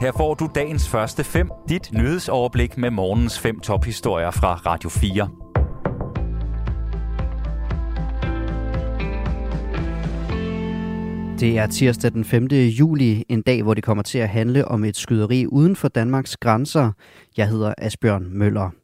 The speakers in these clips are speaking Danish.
Her får du dagens første fem, dit nyhedsoverblik med morgens fem tophistorier fra Radio 4. Det er tirsdag den 5. juli, en dag, hvor det kommer til at handle om et skyderi uden for Danmarks grænser. Jeg hedder Asbjørn Møller.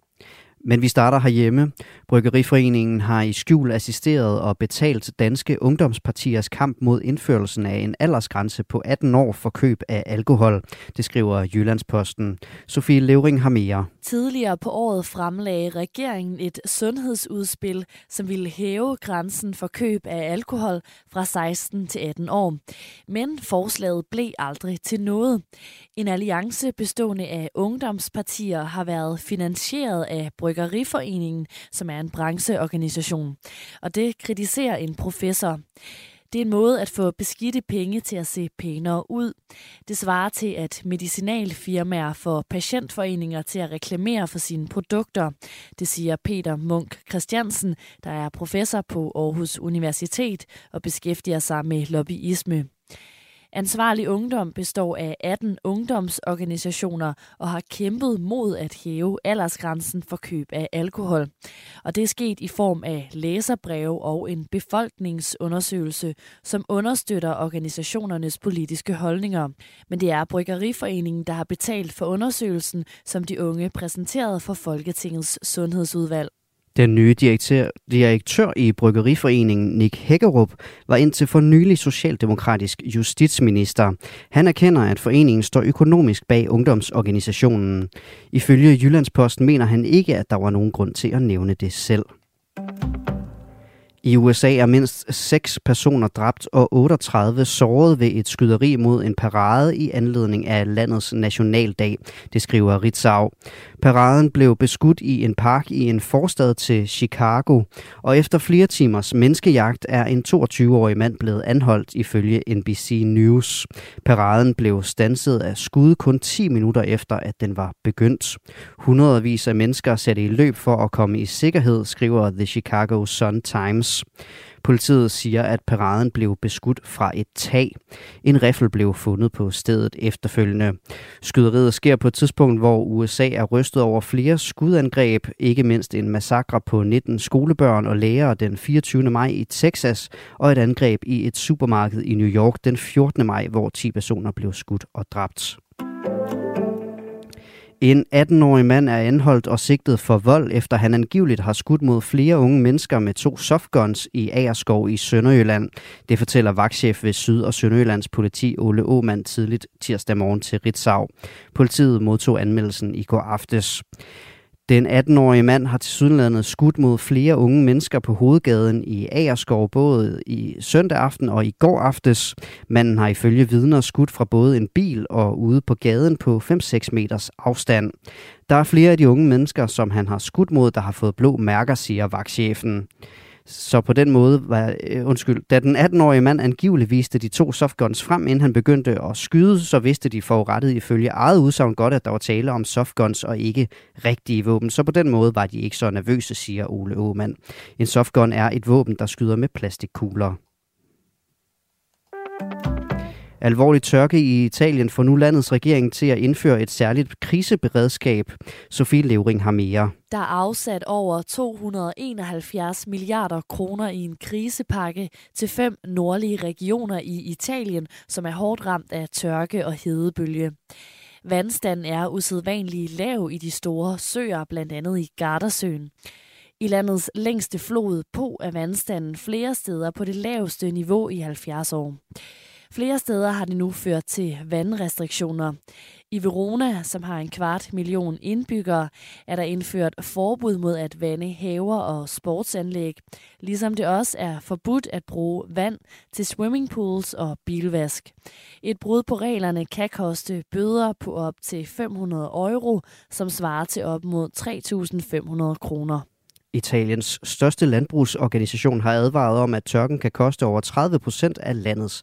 Men vi starter herhjemme. Bryggeriforeningen har i skjul assisteret og betalt danske ungdomspartiers kamp mod indførelsen af en aldersgrænse på 18 år for køb af alkohol. Det skriver Jyllandsposten. Sofie Levering har mere. Tidligere på året fremlagde regeringen et sundhedsudspil, som ville hæve grænsen for køb af alkohol fra 16 til 18 år. Men forslaget blev aldrig til noget. En alliance bestående af ungdomspartier har været finansieret af Bryggeriforeningen, som er en brancheorganisation. Og det kritiserer en professor. Det er en måde at få beskidte penge til at se pænere ud. Det svarer til, at medicinalfirmaer får patientforeninger til at reklamere for sine produkter. Det siger Peter Munk Christiansen, der er professor på Aarhus Universitet og beskæftiger sig med lobbyisme. Ansvarlig Ungdom består af 18 ungdomsorganisationer og har kæmpet mod at hæve aldersgrænsen for køb af alkohol. Og det er sket i form af læserbreve og en befolkningsundersøgelse, som understøtter organisationernes politiske holdninger. Men det er Bryggeriforeningen, der har betalt for undersøgelsen, som de unge præsenterede for Folketingets sundhedsudvalg. Den nye direktør, direktør i Bryggeriforeningen, Nick Hækkerup, var indtil for nylig socialdemokratisk justitsminister. Han erkender, at foreningen står økonomisk bag ungdomsorganisationen. Ifølge Jyllandsposten mener han ikke, at der var nogen grund til at nævne det selv. I USA er mindst seks personer dræbt og 38 såret ved et skyderi mod en parade i anledning af landets nationaldag, det skriver Ritzau. Paraden blev beskudt i en park i en forstad til Chicago, og efter flere timers menneskejagt er en 22-årig mand blevet anholdt ifølge NBC News. Paraden blev stanset af skud kun 10 minutter efter, at den var begyndt. Hundredvis af mennesker satte i løb for at komme i sikkerhed, skriver The Chicago Sun Times. Politiet siger, at paraden blev beskudt fra et tag. En riffel blev fundet på stedet efterfølgende. Skyderiet sker på et tidspunkt, hvor USA er rystet over flere skudangreb, ikke mindst en massakre på 19 skolebørn og lærere den 24. maj i Texas, og et angreb i et supermarked i New York den 14. maj, hvor 10 personer blev skudt og dræbt. En 18-årig mand er anholdt og sigtet for vold, efter han angiveligt har skudt mod flere unge mennesker med to softguns i Agerskov i Sønderjylland. Det fortæller vagtchef ved Syd- og Sønderjyllands politi Ole Åmand tidligt tirsdag morgen til Ritzau. Politiet modtog anmeldelsen i går aftes. Den 18-årige mand har til sydlandet skudt mod flere unge mennesker på hovedgaden i Agerskov både i søndag aften og i går aftes. Manden har ifølge vidner skudt fra både en bil og ude på gaden på 5-6 meters afstand. Der er flere af de unge mennesker, som han har skudt mod, der har fået blå mærker, siger vagtchefen. Så på den måde var, øh, undskyld, da den 18-årige mand angiveligt viste de to softguns frem, inden han begyndte at skyde, så vidste de forurettet ifølge eget udsagn godt, at der var tale om softguns og ikke rigtige våben. Så på den måde var de ikke så nervøse, siger Ole Aumann. En softgun er et våben, der skyder med plastikkugler. Alvorlig tørke i Italien får nu landets regering til at indføre et særligt kriseberedskab. Sofie Levering har mere. Der er afsat over 271 milliarder kroner i en krisepakke til fem nordlige regioner i Italien, som er hårdt ramt af tørke og hedebølge. Vandstanden er usædvanligt lav i de store søer, blandt andet i Gardasøen. I landets længste flod på er vandstanden flere steder på det laveste niveau i 70 år. Flere steder har det nu ført til vandrestriktioner. I Verona, som har en kvart million indbyggere, er der indført forbud mod at vande haver og sportsanlæg, ligesom det også er forbudt at bruge vand til swimmingpools og bilvask. Et brud på reglerne kan koste bøder på op til 500 euro, som svarer til op mod 3.500 kroner. Italiens største landbrugsorganisation har advaret om, at tørken kan koste over 30 procent af landets